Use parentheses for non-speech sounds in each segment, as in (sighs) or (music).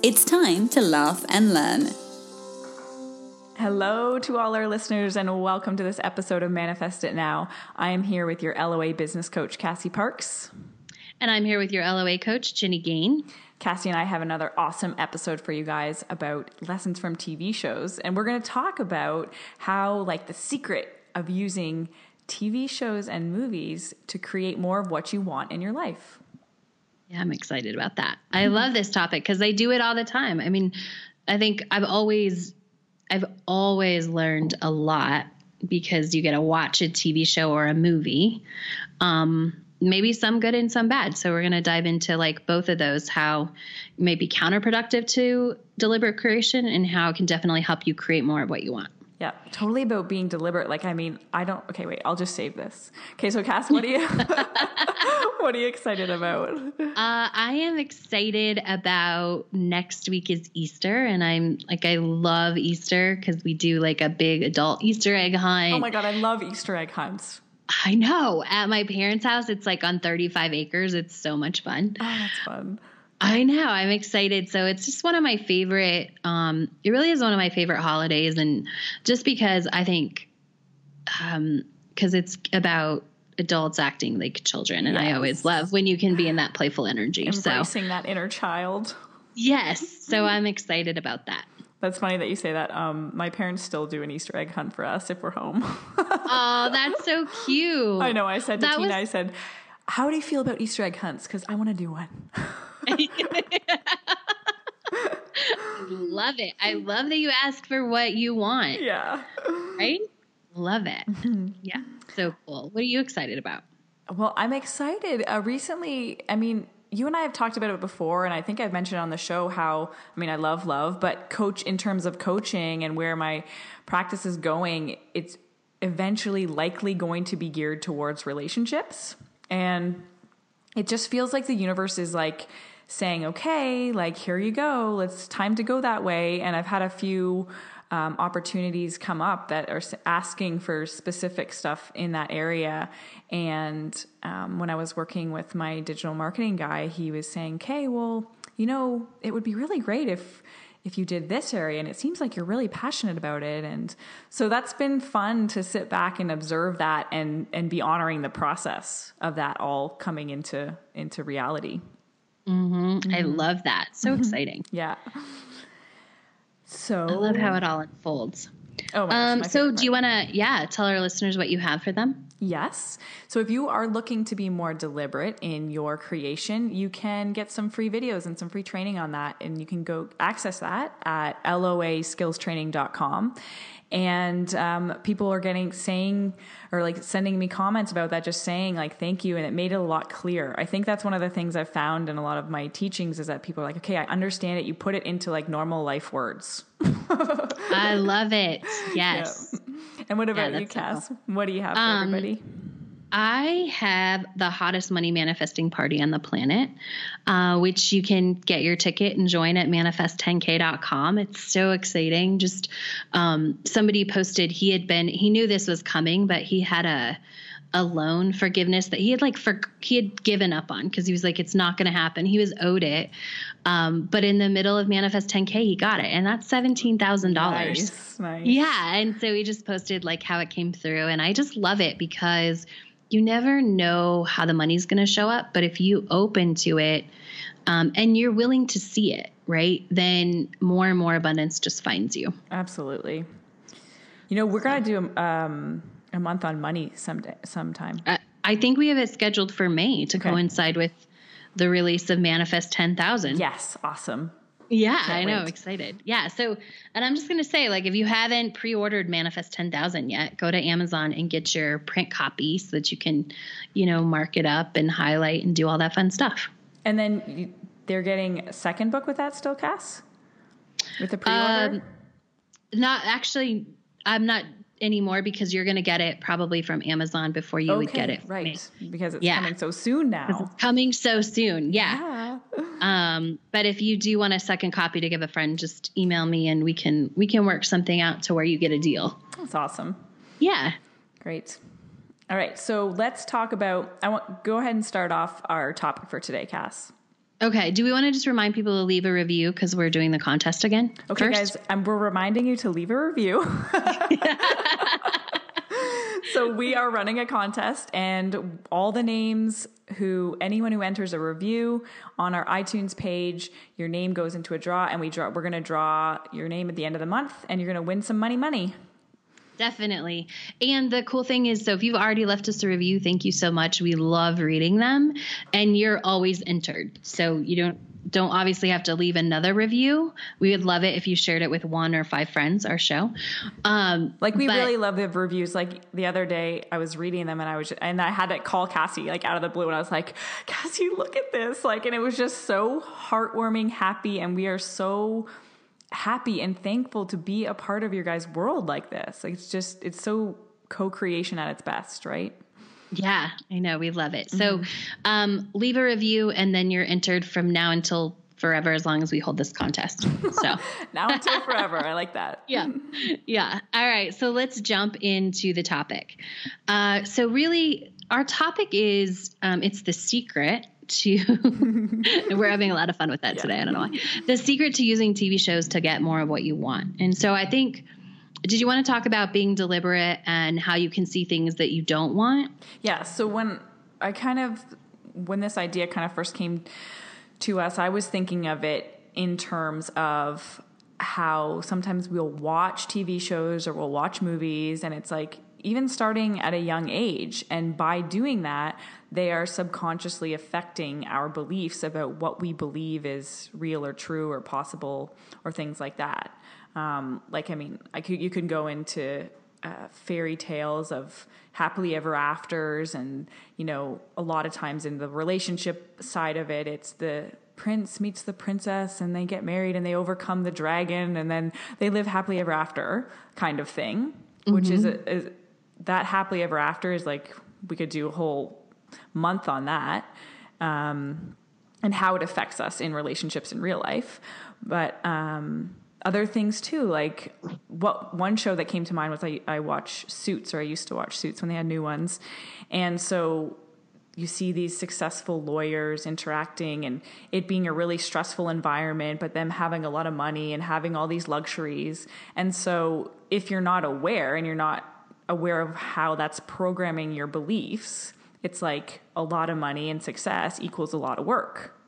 It's time to laugh and learn. Hello to all our listeners, and welcome to this episode of Manifest It Now. I am here with your LOA business coach, Cassie Parks. And I'm here with your LOA coach, Ginny Gain. Cassie and I have another awesome episode for you guys about lessons from TV shows. And we're going to talk about how, like, the secret of using TV shows and movies to create more of what you want in your life. Yeah, I'm excited about that. I love this topic because I do it all the time. I mean, I think I've always I've always learned a lot because you get to watch a TV show or a movie. Um, maybe some good and some bad. So we're going to dive into like both of those how may be counterproductive to deliberate creation and how it can definitely help you create more of what you want. Yeah, totally about being deliberate. Like, I mean, I don't. Okay, wait. I'll just save this. Okay, so Cass, what are you? (laughs) what are you excited about? Uh, I am excited about next week is Easter, and I'm like, I love Easter because we do like a big adult Easter egg hunt. Oh my god, I love Easter egg hunts. I know. At my parents' house, it's like on 35 acres. It's so much fun. Oh, that's fun. I know. I'm excited. So it's just one of my favorite. Um, it really is one of my favorite holidays, and just because I think, um, because it's about adults acting like children, and I always love when you can be in that playful energy. So Embracing that inner child. yes, so I'm excited about that. That's funny that you say that. Um, my parents still do an Easter egg hunt for us if we're home. (laughs) Oh, that's so cute. I know. I said to That Tina, was- I said, "How do you feel about Easter egg hunts? Because I want to do one." (laughs) (laughs) love it. I love that you ask for what you want. yeah. Right? Love it. (laughs) Yeah. So cool. What are you excited about? Well, I'm excited. Uh, recently, I mean, you and I have talked about it before, and I think I've mentioned on the show how, I mean, I love love, but coach in terms of coaching and where my practice is going, it's eventually likely going to be geared towards relationships. And it just feels like the universe is like saying, okay, like, here you go, it's time to go that way. And I've had a few um, opportunities come up that are asking for specific stuff in that area. And um, when I was working with my digital marketing guy, he was saying, okay, well, you know, it would be really great if if you did this area and it seems like you're really passionate about it and so that's been fun to sit back and observe that and and be honoring the process of that all coming into into reality Mm-hmm, mm-hmm. I love that. So mm-hmm. exciting. yeah so I love how it all unfolds. oh my gosh, Um, my so do you want to, yeah, tell our listeners what you have for them? Yes. So if you are looking to be more deliberate in your creation, you can get some free videos and some free training on that. And you can go access that at loaskillstraining.com. And um, people are getting saying or like sending me comments about that, just saying like thank you, and it made it a lot clearer. I think that's one of the things I've found in a lot of my teachings is that people are like, okay, I understand it. You put it into like normal life words. I love it. (laughs) Yes. And what about you, that's so Cass? What do you have for Um, everybody? I have the hottest money manifesting party on the planet, uh, which you can get your ticket and join at manifest10k.com. It's so exciting. Just um, somebody posted he had been, he knew this was coming, but he had a, a loan forgiveness that he had like for he had given up on because he was like it's not going to happen he was owed it um, but in the middle of manifest 10k he got it and that's $17000 Nice, nice. yeah. And so he just posted like how it came through. And I just love it because you never know how the money's going to show up. But if you open to it um, and you're willing to see it, right, then more and more abundance just finds you. Absolutely. You know, we're gonna do um, a month on money someday, sometime. I, I think we have it scheduled for May to Okay. coincide with the release of Manifest 10,000. Yes, awesome. Yeah, I know. wait. Excited. Yeah. So, and I'm just going to say, like, if you haven't pre ordered Manifest 10,000 yet, go to Amazon and get your print copy so that you can, you know, mark it up and highlight and do all that fun stuff. And then you, they're getting a second book with that still, Cass. with the pre-order? Um, not actually. I'm not anymore because you're going to get it probably from Amazon before you okay, would get it. Right. Because it's yeah. coming so soon now. It's coming so soon. Yeah. yeah. (laughs) um, but if you do want a second copy to give a friend, just email me and we can we can work something out to where you get a deal. That's awesome. Yeah. Great. All right. So let's talk about I want go ahead and start off our topic for today, Cass. Okay. Do we want to just remind people to leave a review because we're doing the contest again? Okay, first? guys, and we're reminding you to leave a review. (laughs) (laughs) so we are running a contest, and all the names who anyone who enters a review on our iTunes page, your name goes into a draw, and we draw. We're going to draw your name at the end of the month, and you're going to win some money, money. Definitely. And the cool thing is, so if you've already left us a review, thank you so much. We love reading them, and you're always entered. So you don't don't obviously have to leave another review. We would love it if you shared it with one or five friends. Our show, um, like we but, really love the reviews. Like the other day, I was reading them, and I was and I had to call Cassie like out of the blue, and I was like, Cassie, look at this, like, and it was just so heartwarming, happy, and we are so happy and thankful to be a part of your guys' world like this. Like it's just it's so co-creation at its best, right? Yeah, I know. We love it. Mm-hmm. So um, leave a review and then you're entered from now until forever as long as we hold this contest. So (laughs) now until forever. I like that. (laughs) Yeah. Yeah. All right. So let's jump into the topic. Uh, so really our topic is um, it's the secret to (laughs) we're having a lot of fun with that yeah. today. I don't know why. The secret to using TV shows to get more of what you want. And so I think did you want to talk about being deliberate and how you can see things that you don't want? Yeah. So when I kind of when this idea kind of first came to us, I was thinking of it in terms of how sometimes we'll watch TV shows or we'll watch movies and it's like even starting at a young age. And by doing that, they are subconsciously affecting our beliefs about what we believe is real or true or possible or things like that. Um, like, I mean, I could, you can go into uh, fairy tales of happily ever afters, and you know, a lot of times in the relationship side of it, it's the prince meets the princess and they get married and they overcome the dragon and then they live happily ever after kind of thing, mm-hmm. which is, a, is that happily ever after is like we could do a whole month on that um, and how it affects us in relationships in real life but um, other things too like what one show that came to mind was I, I watch suits or i used to watch suits when they had new ones and so you see these successful lawyers interacting and it being a really stressful environment, but them having a lot of money and having all these luxuries. And so, if you're not aware and you're not aware of how that's programming your beliefs, it's like a lot of money and success equals a lot of work,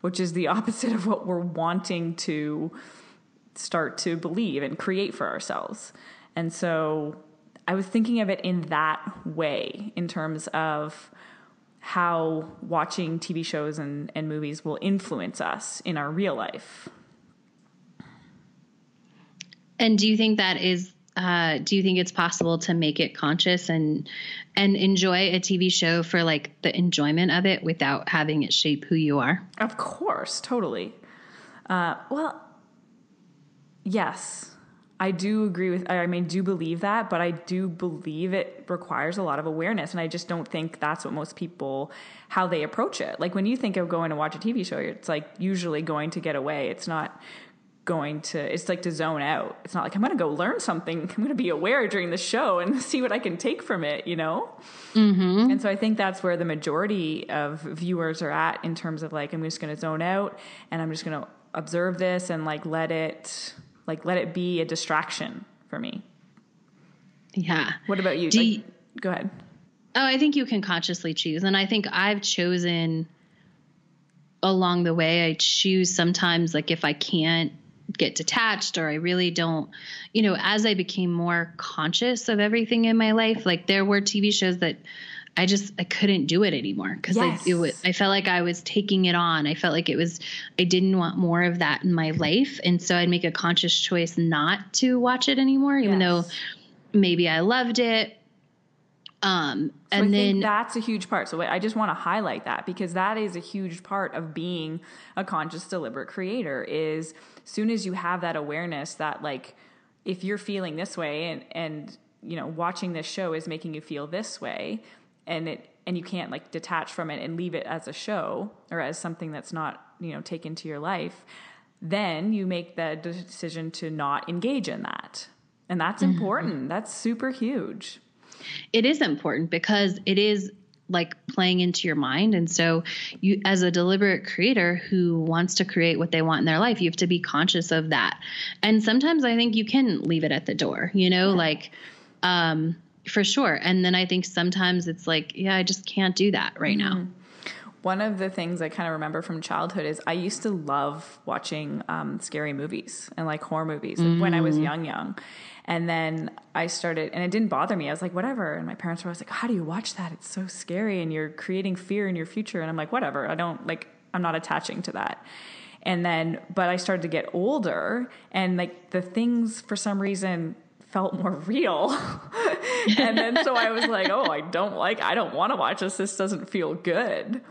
which is the (laughs) opposite of what we're wanting to start to believe and create for ourselves. And so I was thinking of it in that way, in terms of how watching TV shows and, and movies will influence us in our real life. And do you think that is uh, do you think it's possible to make it conscious and and enjoy a TV show for like the enjoyment of it without having it shape who you are? Of course, totally. Uh, well, yes, I do agree with. I mean, do believe that, but I do believe it requires a lot of awareness, and I just don't think that's what most people how they approach it. Like when you think of going to watch a TV show, it's like usually going to get away. It's not going to it's like to zone out. It's not like i'm going to go learn something. I'm going to be aware during the show and (laughs) see what i can take from it you know? Mm-hmm. and so i think that's where the majority of viewers are at in terms of like i'm just going to zone out and i'm just going to observe this and like let it like let it be a distraction for me. Yeah. What about you, like, you go ahead. Oh i think you can consciously choose and i think i've chosen along the way i choose sometimes like if i can't get detached or I really don't, you know, as I became more conscious of everything in my life, like there were TV shows that I just I couldn't do it anymore because yes. I it was I felt like I was taking it on. I felt like it was I didn't want more of that in my life, and so I'd make a conscious choice not to watch it anymore, even yes. though maybe I loved it Um, and I then think that's a huge part. So I just want to highlight that because that is a huge part of being a conscious, deliberate creator. Is as soon as you have that awareness that like if you're feeling this way and and you know watching this show is making you feel this way, and it and you can't like detach from it and leave it as a show or as something that's not you know taken to your life, then you make the decision to not engage in that, and that's important. That's super huge. It is important because it is like playing into your mind. And so you as a deliberate creator who wants to create what they want in their life you have to be conscious of that. And sometimes i think you can leave it at the door you know like um for sure. And then i think sometimes it's like yeah i just can't do that right now One of the things I kind of remember from childhood is I used to love watching um, scary movies and like horror movies when I was young, young. And then I started, and it didn't bother me. I was like, whatever. And my parents were always like, how do you watch that? It's so scary and you're creating fear in your future. And I'm like, whatever. I don't like, I'm not attaching to that. And then, but I started to get older and like the things for some reason felt more real. (laughs) and then so I was like, oh, I don't like, I don't want to watch this. This doesn't feel good.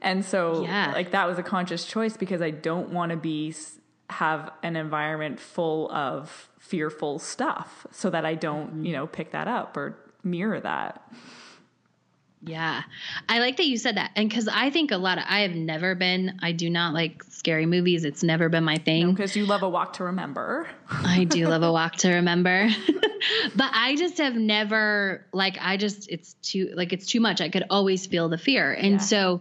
And so Yeah. like that was a conscious choice because I don't want to be, have an environment full of fearful stuff so that I don't, mm-hmm. you know, pick that up or mirror that. Yeah. I like that you said that. And because I think a lot of, I have never been, I do not like scary movies. It's never been my thing. Because you love a walk to remember. I do (laughs) love a walk to remember. (laughs) but I just have never, like, I just, it's too, like, it's too much. I could always feel the fear. And Yeah. so,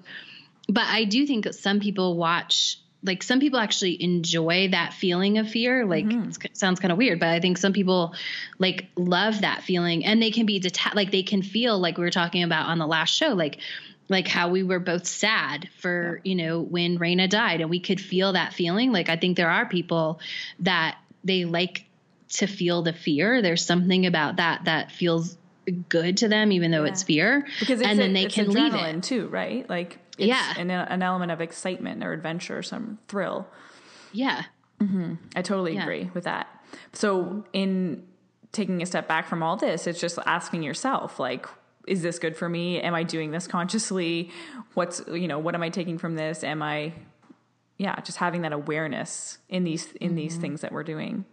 but I do think that some people watch, like, some people actually enjoy that feeling of fear. Like, mm-hmm. it sounds kind of weird, but I think some people, like, love that feeling and they can be detached, like, they can feel, like we were talking about on the last show, like, like how we were both sad for you know when Rayna died and we could feel that feeling like I think there are people that they like to feel the fear there's something about that that feels good to them even though Yeah. it's fear Because it's and then a- they can leave it too, right? Like it's Yeah. an, an element of excitement or adventure, some thrill. yeah I totally Yeah. agree with that. So in taking a step back from all this, it's just asking yourself like is this good for me? Am I doing this consciously? What's you know, what am I taking from this? Am I yeah, just having that awareness in these in Mm-hmm. these things that we're doing.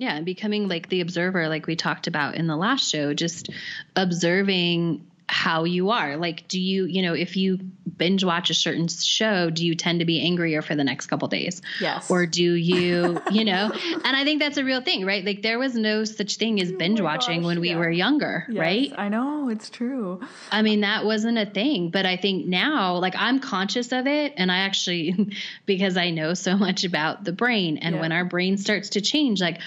Yeah and becoming like the observer like we talked about in the last show just observing how you are like do you you know if you binge watch a certain show do you tend to be angrier for the next couple days Yes. or do you (laughs) you know and i think that's a real thing right like there was no such thing as oh binge watching Oh gosh, when we yeah. were younger Yes, right I know, it's true. I mean, that wasn't a thing. But I think now, like, I'm conscious of it. And I actually, (laughs) because I know so much about the brain and Yeah. when our brain starts to change, like,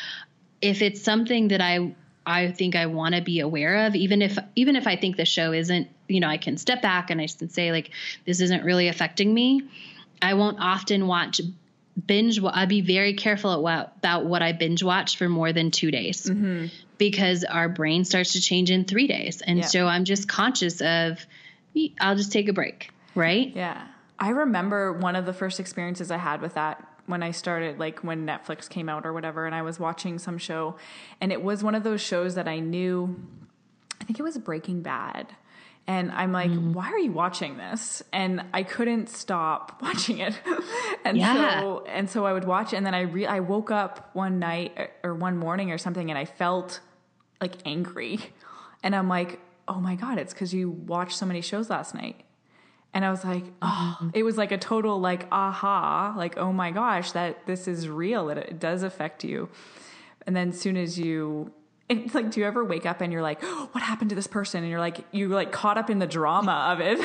if it's something that I, I think I want to be aware of, even if, even if I think the show isn't, you know, I can step back and I can say, like, this isn't really affecting me. I won't often watch binge. I'll be very careful what, about what I binge watch for more than two days mm-hmm. because our brain starts to change in three days. And Yeah. so I'm just conscious of, I'll just take a break, right? Yeah. I remember one of the first experiences I had with that when I started, like when Netflix came out or whatever, and I was watching some show, and it was one of those shows that I knew, I think it was Breaking Bad. And I'm like, mm-hmm. why are you watching this? And I couldn't stop (laughs) watching it. and Yeah. so and so I would watch it and then I re- I woke up one night er, or one morning or something and I felt like angry. And I'm like, oh my God, it's because you watched so many shows last night. And I was like, oh, it was like a total like aha, like, oh my gosh, that this is real. It, it does affect you. And then as soon as you, it's like, do you ever wake up and you're like, oh, what happened to this person? And you're like, you like caught up in the drama of it.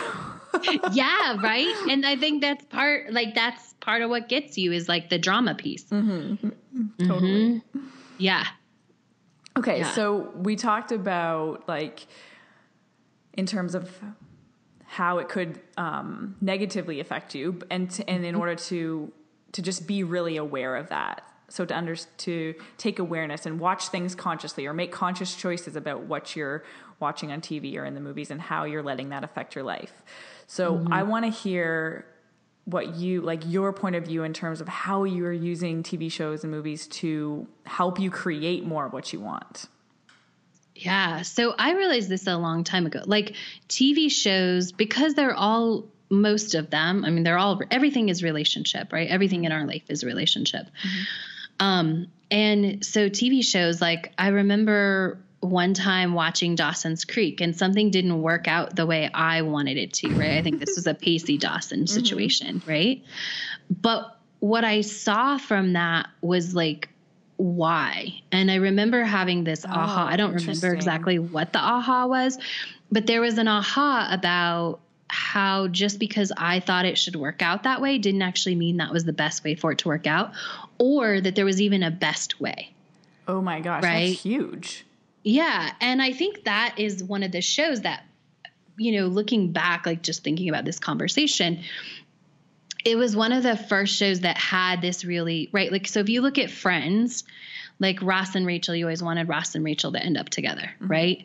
(laughs) yeah, right. And I think that's part, like, that's part of what gets you is like the drama piece. Mm-hmm. mm-hmm. mm-hmm. totally. Yeah. Okay, Yeah. so we talked about like in terms of how it could um, negatively affect you, and to, and in order to to just be really aware of that. So to under to take awareness and watch things consciously, or make conscious choices about what you're watching on TV or in the movies, and how you're letting that affect your life. So I want to hear what you like your point of view in terms of how you're using TV shows and movies to help you create more of what you want. Yeah. So I realized this a long time ago. Like TV shows, because they're all most of them, I mean, they're all everything is relationship, right? Everything in our life is relationship. Mm-hmm. Um, and so TV shows, like I remember one time watching Dawson's Creek and something didn't work out the way I wanted it to, right? I think this was a (laughs) Pacey Dawson mm-hmm. situation, mm-hmm. right? But what I saw from that was like, why? And I remember having this oh, aha. I don't remember exactly what the aha was, but there was an aha about how just because I thought it should work out that way didn't actually mean that was the best way for it to work out, or that there was even a best way. Oh my gosh, right? that's huge. Yeah. And I think that is one of the shows that, you know, looking back, like just thinking about this conversation, it was one of the first shows that had this really, right? Like, so if you look at Friends, like Ross and Rachel, you always wanted Ross and Rachel to end up together, mm-hmm. right?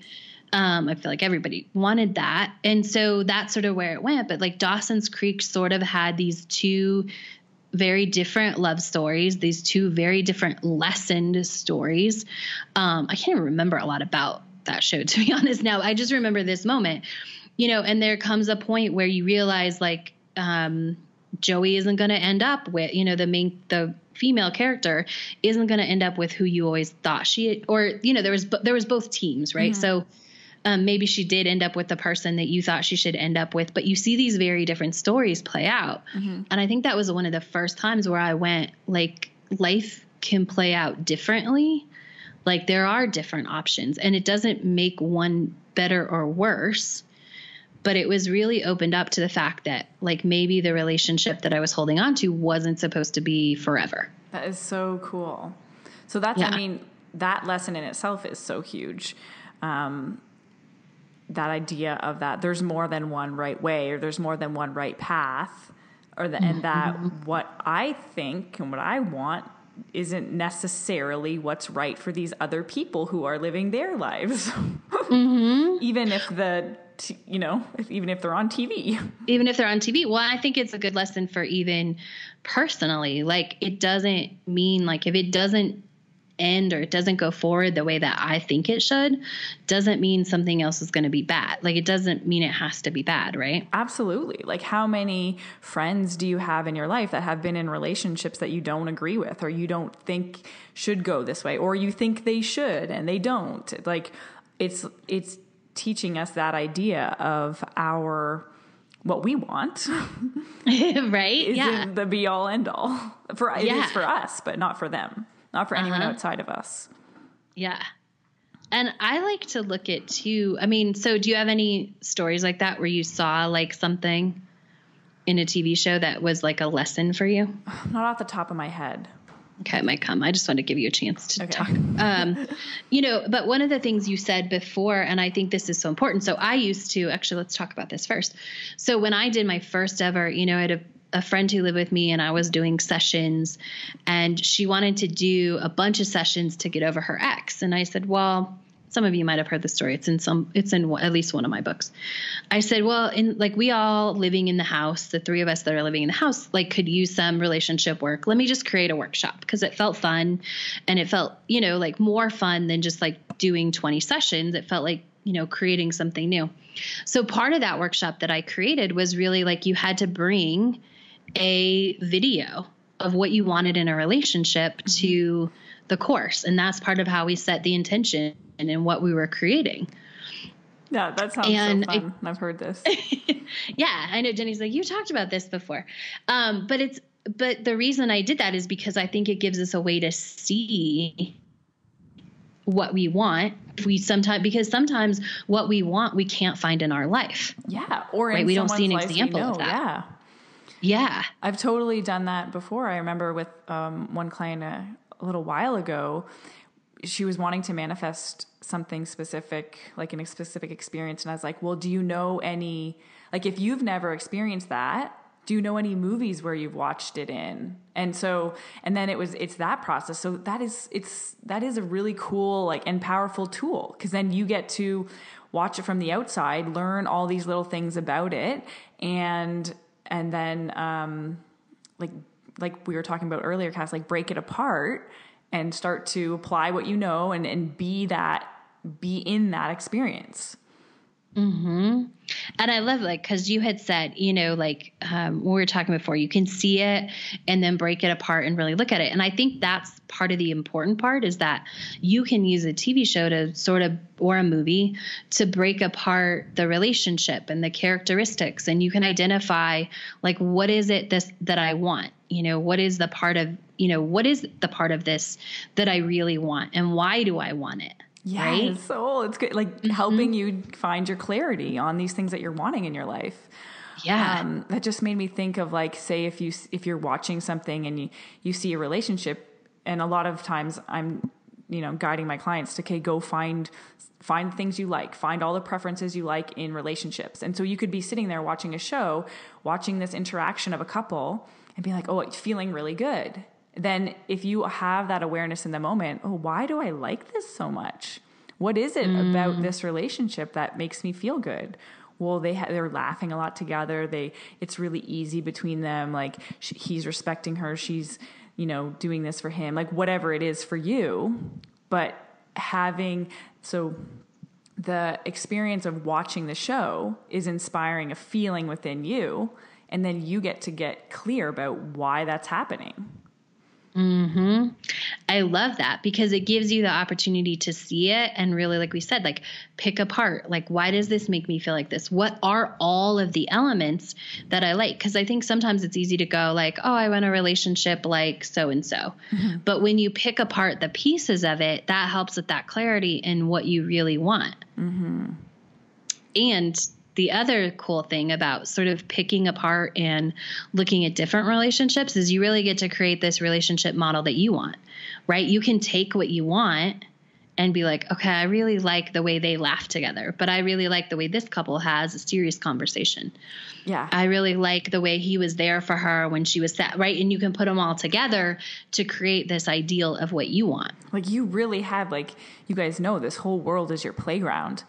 Um, I feel like everybody wanted that. And so that's sort of where it went. But like Dawson's Creek sort of had these two very different love stories, these two very different lessened stories. Um, I can't even remember a lot about that show, (laughs) to be honest. Now, I just remember this moment, you know, and there comes a point where you realize, like, um, Joey isn't going to end up with, you know, the main, the female character isn't going to end up with who you always thought she, or, you know, there was, there was both teams, right? Mm-hmm. So, um, maybe she did end up with the person that you thought she should end up with, but you see these very different stories play out. Mm-hmm. And I think that was one of the first times where I went, like, life can play out differently. Like, there are different options, and it doesn't make one better or worse. But it was really opened up to the fact that, like, maybe the relationship that I was holding on to wasn't supposed to be forever. That is so cool. So, that's, yeah. I mean, that lesson in itself is so huge. Um, that idea of that there's more than one right way or there's more than one right path or the, and that mm-hmm. what I think and what I want isn't necessarily what's right for these other people who are living their lives. (laughs) Mm-hmm. even if the you know, if, even if they're on TV. (laughs) Even if they're on TV. Well, I think it's a good lesson for even personally. Like it doesn't mean like if it doesn't end or it doesn't go forward the way that I think it should, doesn't mean something else is going to be bad. Like it doesn't mean it has to be bad, right? Absolutely. Like how many friends do you have in your life that have been in relationships that you don't agree with or you don't think should go this way or you think they should and they don't? Like it's it's teaching us that idea of our what we want (laughs) right yeah the be all end all for it yeah. is for us but not for them not for anyone uh-huh. outside of us. Yeah. And I like to look at too. I mean, so do you have any stories like that where you saw like something in a TV show that was like a lesson for you? (sighs) Not off the top of my head. Okay, it might come. I just want to give you a chance to okay. talk. Um, you know, but one of the things you said before, and I think this is so important. So I used to actually let's talk about this first. So when I did my first ever, you know, I had a a friend who lived with me and I was doing sessions and she wanted to do a bunch of sessions to get over her ex and I said, "Well, some of you might have heard the story. It's in some it's in at least one of my books." I said, "Well, in like we all living in the house, the three of us that are living in the house, like could use some relationship work. Let me just create a workshop because it felt fun and it felt, you know, like more fun than just like doing 20 sessions. It felt like you know creating something new so part of that workshop that i created was really like you had to bring a video of what you wanted in a relationship mm-hmm. to the course. And that's part of how we set the intention and in what we were creating. Yeah, that sounds and so fun. I, I've heard this. (laughs) yeah, I know Jenny's like, you talked about this before. Um, but it's but the reason I did that is because I think it gives us a way to see what we want we sometimes because sometimes what we want we can't find in our life yeah or right? we don't see an example of that yeah yeah. I've totally done that before. I remember with um, one client a, a little while ago, she was wanting to manifest something specific, like in a specific experience. And I was like, well, do you know any, like, if you've never experienced that, do you know any movies where you've watched it in and so and then it was it's that process so that is it's that is a really cool like and powerful tool because then you get to watch it from the outside learn all these little things about it and and then um, like like we were talking about earlier, Cass, like break it apart and start to apply what you know and and be that be in that experience. Mm-hmm. And I love like because you had said, you know, like um, we were talking before, you can see it and then break it apart and really look at it. And I think that's part of the important part is that you can use a TV show to sort of or a movie to break apart the relationship and the characteristics, and you can identify like what is it this that I want. You know, what is the part of you know what is the part of this that I really want, and why do I want it? Yes. Right? So it's good, like mm-hmm. helping you find your clarity on these things that you're wanting in your life. Yeah. Um, that just made me think of like, say, if you if you're watching something and you you see a relationship, and a lot of times I'm, you know, guiding my clients to okay, go find find things you like, find all the preferences you like in relationships, and so you could be sitting there watching a show, watching this interaction of a couple, and be like, oh, it's feeling really good then if you have that awareness in the moment, oh, why do I like this so much? What is it mm. about this relationship that makes me feel good? Well, they ha- they're laughing a lot together. They it's really easy between them. Like she, he's respecting her, she's you know doing this for him. Like whatever it is for you, but having so the experience of watching the show is inspiring a feeling within you, and then you get to get clear about why that's happening. Hmm. I love that because it gives you the opportunity to see it and really, like we said, like pick apart. Like, why does this make me feel like this? What are all of the elements that I like? Because I think sometimes it's easy to go like, oh, I want a relationship like so and so. But when you pick apart the pieces of it, that helps with that clarity in what you really want. Mm-hmm. And the other cool thing about sort of picking apart and looking at different relationships is you really get to create this relationship model that you want, right? You can take what you want and be like, okay, I really like the way they laugh together, but I really like the way this couple has a serious conversation. Yeah. I really like the way he was there for her when she was sad, right? And you can put them all together to create this ideal of what you want. Like you really have like you guys know this whole world is your playground.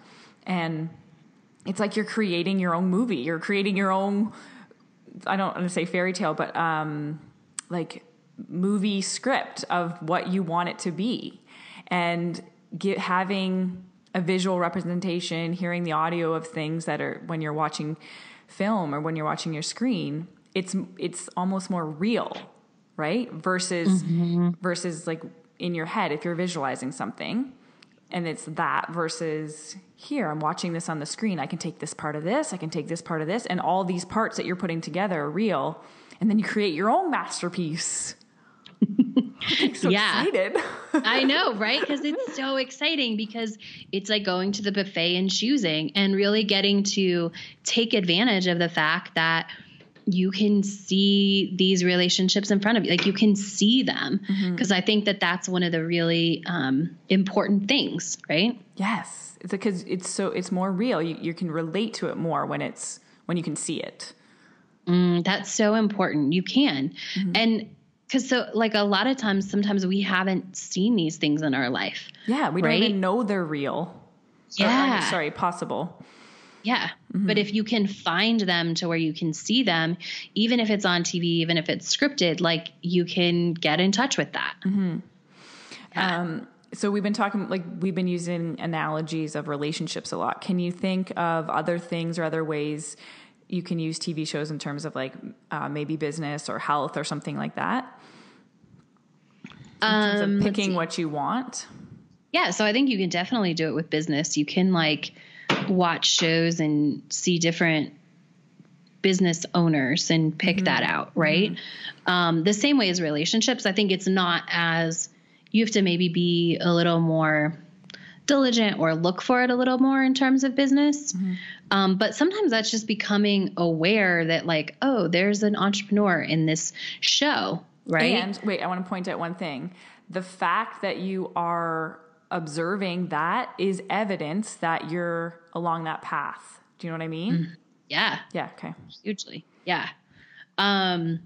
And it's like you're creating your own movie. You're creating your own I don't want to say fairy tale, but um like movie script of what you want it to be. And get, having a visual representation, hearing the audio of things that are when you're watching film or when you're watching your screen, it's it's almost more real, right? Versus mm-hmm. versus like in your head if you're visualizing something and it's that versus here i'm watching this on the screen. I can take this part of this i can take this part of this and all these parts that you're putting together are real. And then you create your own masterpiece. (laughs) So yeah. excited. (laughs) I know right? Because it's so exciting because it's like going to the buffet and choosing and really getting to take advantage of the fact that you can see these relationships in front of you. Like you can see them. Because mm-hmm. i think that that's one of the really um, important things right? Yes. It's because it's so it's more real. You, you can relate to it more when it's when you can see it. Mm, that's so important. You can. Mm-hmm. and because so like a lot of times sometimes we haven't seen these things in our life. Yeah we right? don't even know they're real. Yeah. or, sorry possible yeah. Mm-hmm. But if you can find them to where you can see them, even if it's on TV, even if it's scripted, like you can get in touch with that. Mm-hmm. Yeah. Um, so we've been talking, like we've been using analogies of relationships a lot. Can you think of other things or other ways you can use TV shows in terms of like uh, maybe business or health or something like that? In terms um, of picking what you want. Yeah, so I think you can definitely do it with business. You can like watch shows and see different business owners and pick mm-hmm. that out, right? Mm-hmm. Um, the same way as relationships, I think it's not as you have to maybe be a little more diligent or look for it a little more in terms of business. Mm-hmm. Um, but sometimes that's just becoming aware that, like, oh, there's an entrepreneur in this show, right? And wait, I want to point out one thing the fact that you are observing that is evidence that you're along that path. Do you know what I mean? Mm. Yeah. Yeah. Okay. Hugely. Yeah. Um,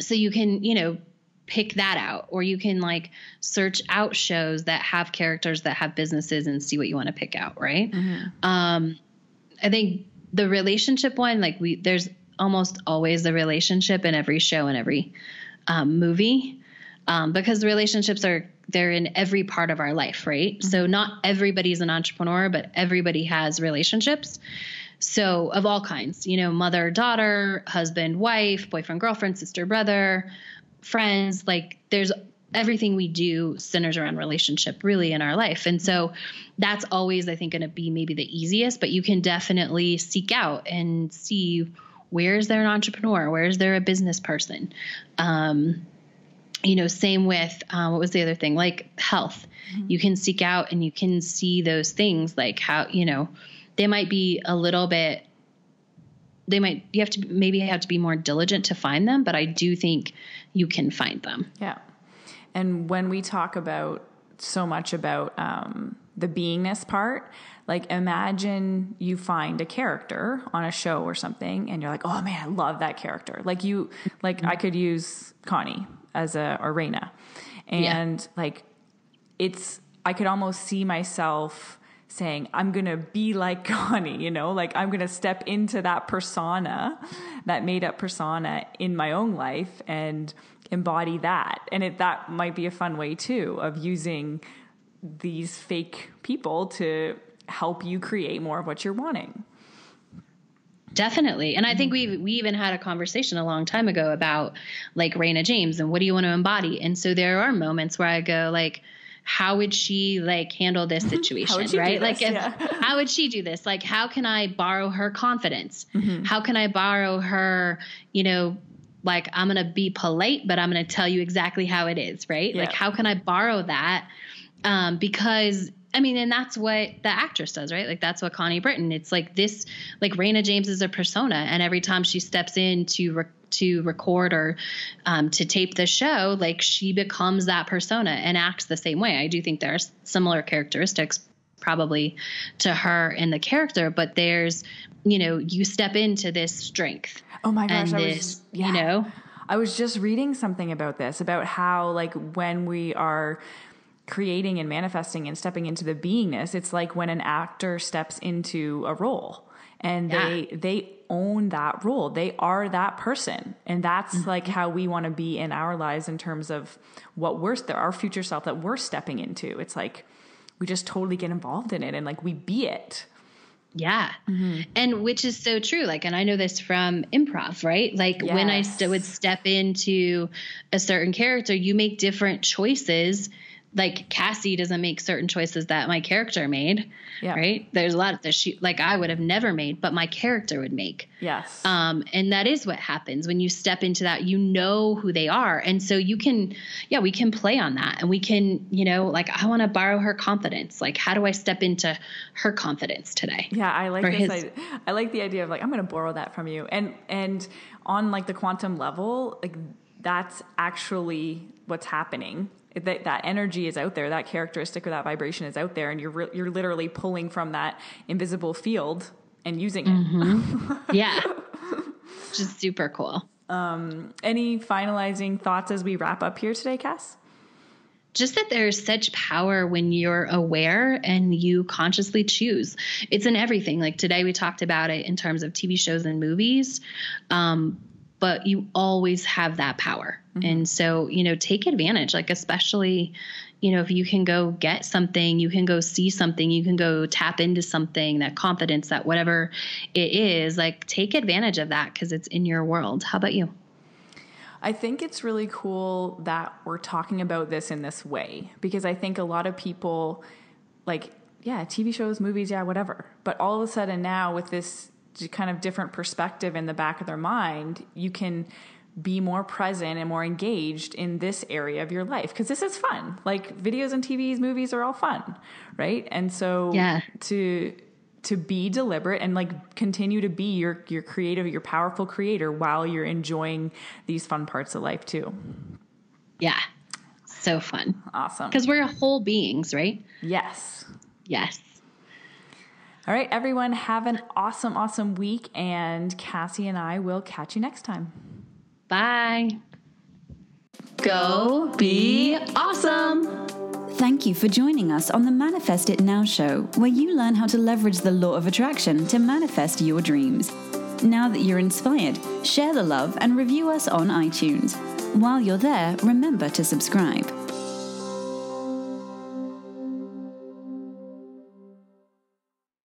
so you can, you know, pick that out, or you can like search out shows that have characters that have businesses and see what you want to pick out. Right. Mm-hmm. Um, I think the relationship one, like we, there's almost always a relationship in every show and every um, movie. Um, because relationships are they're in every part of our life, right? So not everybody's an entrepreneur, but everybody has relationships. So of all kinds, you know, mother, daughter, husband, wife, boyfriend, girlfriend, sister, brother, friends, like there's everything we do centers around relationship really in our life. And so that's always, I think, going to be maybe the easiest, but you can definitely seek out and see where is there an entrepreneur? Where is there a business person? Um, you know, same with uh, what was the other thing? Like health. Mm-hmm. You can seek out and you can see those things like how, you know, they might be a little bit they might you have to maybe have to be more diligent to find them but i do think you can find them yeah and when we talk about so much about um, the beingness part like imagine you find a character on a show or something and you're like oh man i love that character like you like i could use connie as a or Rayna. and yeah. like it's i could almost see myself saying, I'm going to be like (laughs) Connie, you know, like I'm going to step into that persona, that made up persona in my own life and embody that. And it, that might be a fun way too of using these fake people to help you create more of what you're wanting. Definitely. And I think we we even had a conversation a long time ago about like Rayna Jaymes and what do you want to embody? And so there are moments where I go like how would she like handle this (laughs) situation right like if, yeah. (laughs) how would she do this like how can i borrow her confidence mm-hmm. how can i borrow her you know like i'm gonna be polite but i'm gonna tell you exactly how it is right yeah. like how can i borrow that um, because I mean, and that's what the actress does, right? Like that's what Connie Britton. It's like this, like Rayna Jaymes is a persona, and every time she steps in to re- to record or um, to tape the show, like she becomes that persona and acts the same way. I do think there's similar characteristics probably to her in the character, but there's, you know, you step into this strength. Oh my gosh, I this, was, yeah. you know. I was just reading something about this, about how like when we are creating and manifesting and stepping into the beingness it's like when an actor steps into a role and yeah. they they own that role they are that person and that's mm-hmm. like how we want to be in our lives in terms of what we're our future self that we're stepping into it's like we just totally get involved in it and like we be it yeah. Mm-hmm. And which is so true. Like, and I know this from improv, right? Like, yes. when I st- would step into a certain character, you make different choices like Cassie doesn't make certain choices that my character made. Yeah. Right. There's a lot that she like I would have never made, but my character would make. Yes. Um, and that is what happens when you step into that. You know who they are, and so you can, yeah, we can play on that, and we can, you know, like I want to borrow her confidence. Like, how do I step into her confidence today? Yeah, I like this. His, I, I like the idea of like I'm going to borrow that from you, and and on like the quantum level, like that's actually what's happening that, that energy is out there, that characteristic or that vibration is out there, and you're re- you're literally pulling from that invisible field and using it. Mm-hmm. (laughs) yeah, just super cool. Um, any finalizing thoughts as we wrap up here today, Cass? just that there's such power when you're aware and you consciously choose. It's in everything. Like today, we talked about it in terms of TV shows and movies. Um, but you always have that power. Mm-hmm. And so, you know, take advantage, like, especially, you know, if you can go get something, you can go see something, you can go tap into something, that confidence, that whatever it is, like, take advantage of that because it's in your world. How about you? I think it's really cool that we're talking about this in this way because I think a lot of people, like, yeah, TV shows, movies, yeah, whatever. But all of a sudden now with this kind of different perspective in the back of their mind, you can be more present and more engaged in this area of your life because this is fun. Like videos and TVs, movies are all fun, right? And so yeah. to to be deliberate and like continue to be your your creative, your powerful creator while you're enjoying these fun parts of life too. Yeah. So fun. Awesome. Because we're whole beings, right? Yes. Yes. All right, everyone, have an awesome, awesome week. And Cassie and I will catch you next time. Bye. Go be awesome. Thank you for joining us on the Manifest It Now show, where you learn how to leverage the law of attraction to manifest your dreams. Now that you're inspired, share the love and review us on iTunes. While you're there, remember to subscribe.